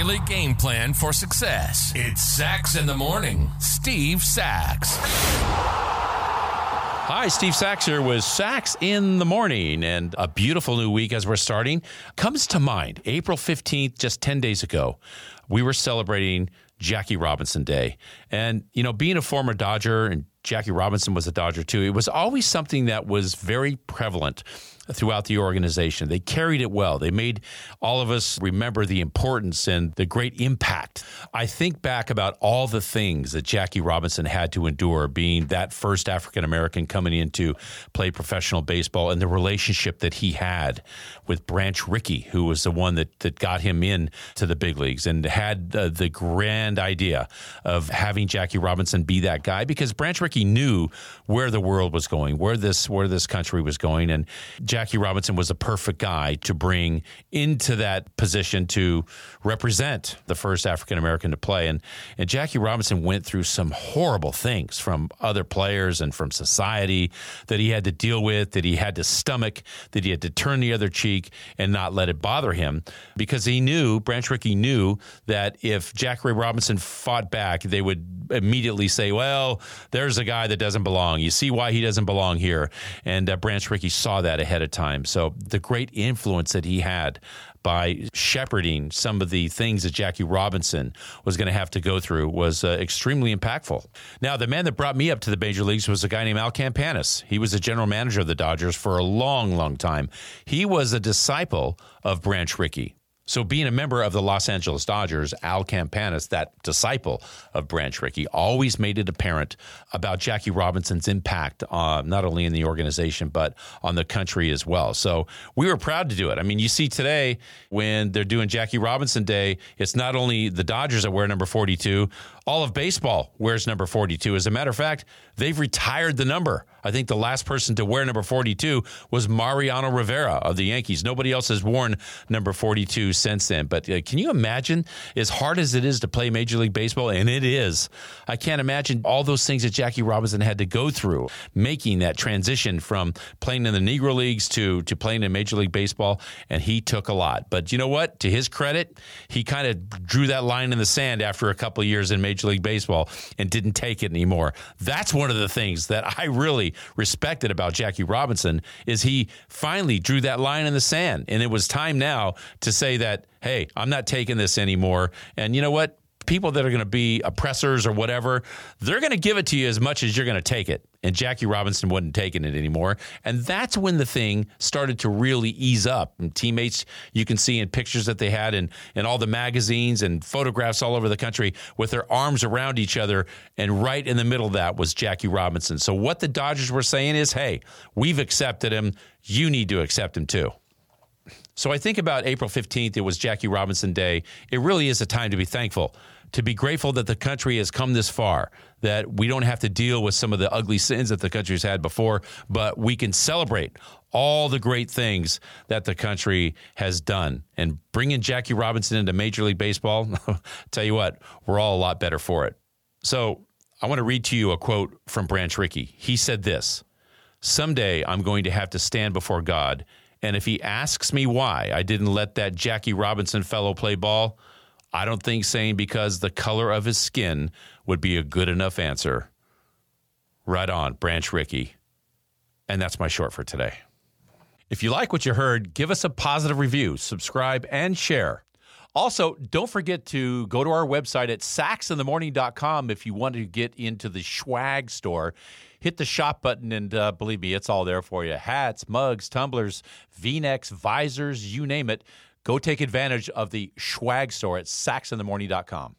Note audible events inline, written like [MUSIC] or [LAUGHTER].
daily game plan for success. It's Sax in the Morning. Steve Sax. Hi, Steve Sax here with Sax in the Morning. And a beautiful new week as we're starting comes to mind. April 15th, just 10 days ago, we were celebrating Jackie Robinson Day. And, you know, being a former Dodger and Jackie Robinson was a Dodger too, it was always something that was very prevalent throughout the organization. They carried it well. They made all of us remember the importance and the great impact. I think back about all the things that Jackie Robinson had to endure being that first African American coming in to play professional baseball and the relationship that he had with Branch Rickey, who was the one that, that got him in to the big leagues and had the grand idea of having Jackie Robinson be that guy because Branch Rickey knew where the world was going, where this where this country was going and Jackie Jackie Robinson was a perfect guy to bring into that position to represent the first African American to play. And, and Jackie Robinson went through some horrible things from other players and from society that he had to deal with, that he had to stomach, that he had to turn the other cheek and not let it bother him because he knew, Branch Rickey knew that if Jackie Robinson fought back, they would immediately say, well, there's a guy that doesn't belong. You see why he doesn't belong here. And uh, Branch Rickey saw that ahead of time. So the great influence that he had by shepherding some of the things that Jackie Robinson was going to have to go through was uh, extremely impactful. Now, the man that brought me up to the major leagues was a guy named Al Campanis. He was the general manager of the Dodgers for a long, long time. He was a disciple of Branch Rickey. So, being a member of the Los Angeles Dodgers, Al Campanis, that disciple of Branch Rickey, always made it apparent about Jackie Robinson's impact, uh, not only in the organization, but on the country as well. So, we were proud to do it. I mean, you see today when they're doing Jackie Robinson Day, it's not only the Dodgers that wear number 42, all of baseball wears number 42. As a matter of fact, they've retired the number. I think the last person to wear number 42 was Mariano Rivera of the Yankees. Nobody else has worn number 42 since then. But uh, can you imagine, as hard as it is to play Major League Baseball, and it is, I can't imagine all those things that Jackie Robinson had to go through, making that transition from playing in the Negro Leagues to, to playing in Major League Baseball. And he took a lot. But you know what? To his credit, he kind of drew that line in the sand after a couple of years in Major Major League Baseball and didn't take it anymore. That's one of the things that I really respected about Jackie Robinson is he finally drew that line in the sand and it was time now to say that hey, I'm not taking this anymore. And you know what? People that are going to be oppressors or whatever, they're going to give it to you as much as you're going to take it. And Jackie Robinson wasn't taking it anymore. And that's when the thing started to really ease up. And teammates, you can see in pictures that they had in, in all the magazines and photographs all over the country with their arms around each other. And right in the middle of that was Jackie Robinson. So what the Dodgers were saying is, hey, we've accepted him. You need to accept him too. So I think about April 15th, it was Jackie Robinson Day. It really is a time to be thankful to be grateful that the country has come this far, that we don't have to deal with some of the ugly sins that the country's had before, but we can celebrate all the great things that the country has done. And bringing Jackie Robinson into Major League Baseball, [LAUGHS] tell you what, we're all a lot better for it. So I want to read to you a quote from Branch Rickey. He said this Someday I'm going to have to stand before God. And if he asks me why I didn't let that Jackie Robinson fellow play ball, I don't think saying because the color of his skin would be a good enough answer. Right on, Branch Rickey. And that's my short for today. If you like what you heard, give us a positive review, subscribe, and share. Also, don't forget to go to our website at saxinthemorning.com if you want to get into the swag store. Hit the shop button, and uh, believe me, it's all there for you hats, mugs, tumblers, v necks, visors, you name it. Go take advantage of the swag store at saxinthemorning.com.